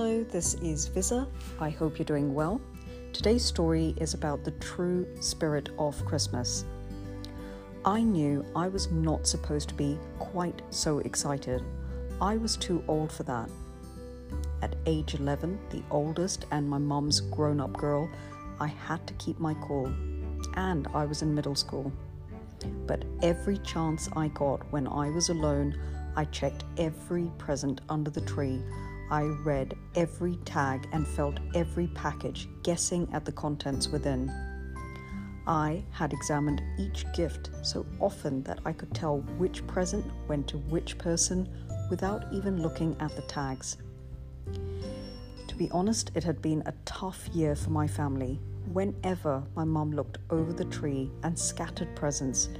Hello, this is Visa. I hope you're doing well. Today's story is about the true spirit of Christmas. I knew I was not supposed to be quite so excited. I was too old for that. At age 11, the oldest and my mum's grown up girl, I had to keep my cool, and I was in middle school. But every chance I got when I was alone, I checked every present under the tree. I read every tag and felt every package, guessing at the contents within. I had examined each gift so often that I could tell which present went to which person without even looking at the tags. To be honest, it had been a tough year for my family. Whenever my mum looked over the tree and scattered presents,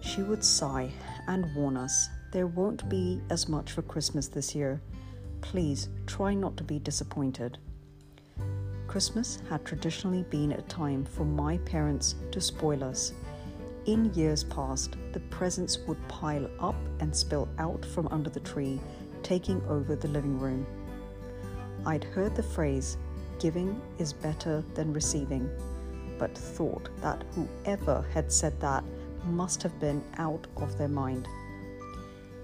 she would sigh and warn us there won't be as much for Christmas this year. Please try not to be disappointed. Christmas had traditionally been a time for my parents to spoil us. In years past, the presents would pile up and spill out from under the tree, taking over the living room. I'd heard the phrase, giving is better than receiving, but thought that whoever had said that must have been out of their mind.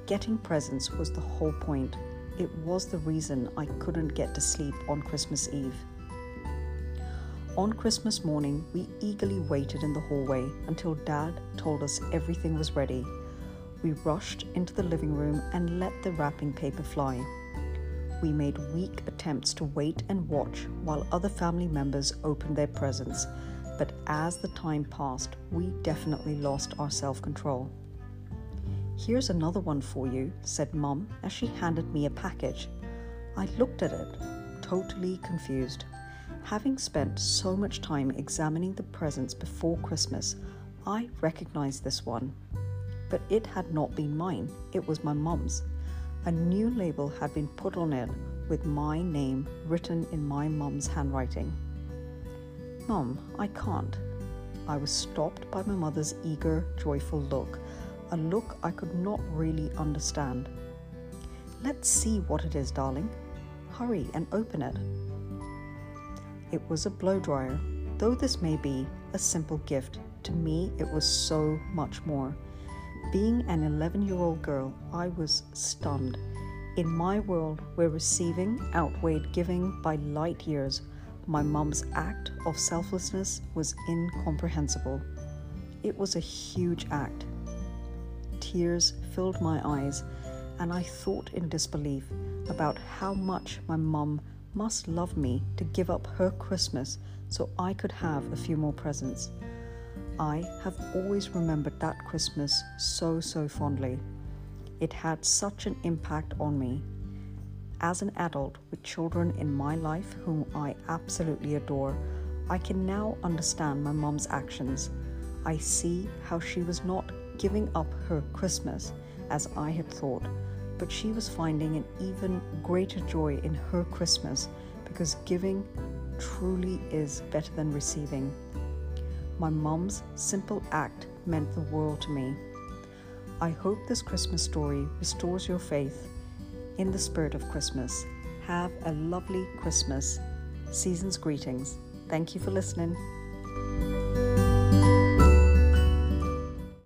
Getting presents was the whole point. It was the reason I couldn't get to sleep on Christmas Eve. On Christmas morning, we eagerly waited in the hallway until Dad told us everything was ready. We rushed into the living room and let the wrapping paper fly. We made weak attempts to wait and watch while other family members opened their presents, but as the time passed, we definitely lost our self control. Here's another one for you, said Mum as she handed me a package. I looked at it, totally confused. Having spent so much time examining the presents before Christmas, I recognized this one. But it had not been mine, it was my mum's. A new label had been put on it with my name written in my mum's handwriting. Mum, I can't. I was stopped by my mother's eager, joyful look a look I could not really understand. Let's see what it is, darling. Hurry and open it. It was a blow dryer. Though this may be a simple gift, to me it was so much more. Being an 11 year old girl, I was stunned. In my world, where receiving outweighed giving by light years, my mum's act of selflessness was incomprehensible. It was a huge act, tears filled my eyes, and I thought in disbelief about how much my mum must love me to give up her Christmas so I could have a few more presents. I have always remembered that Christmas so, so fondly. It had such an impact on me. As an adult with children in my life whom I absolutely adore, I can now understand my mum's actions. I see how she was not giving up her Christmas as I had thought, but she was finding an even greater joy in her Christmas because giving truly is better than receiving. My mum's simple act meant the world to me. I hope this Christmas story restores your faith in the spirit of Christmas. Have a lovely Christmas. Season's greetings. Thank you for listening.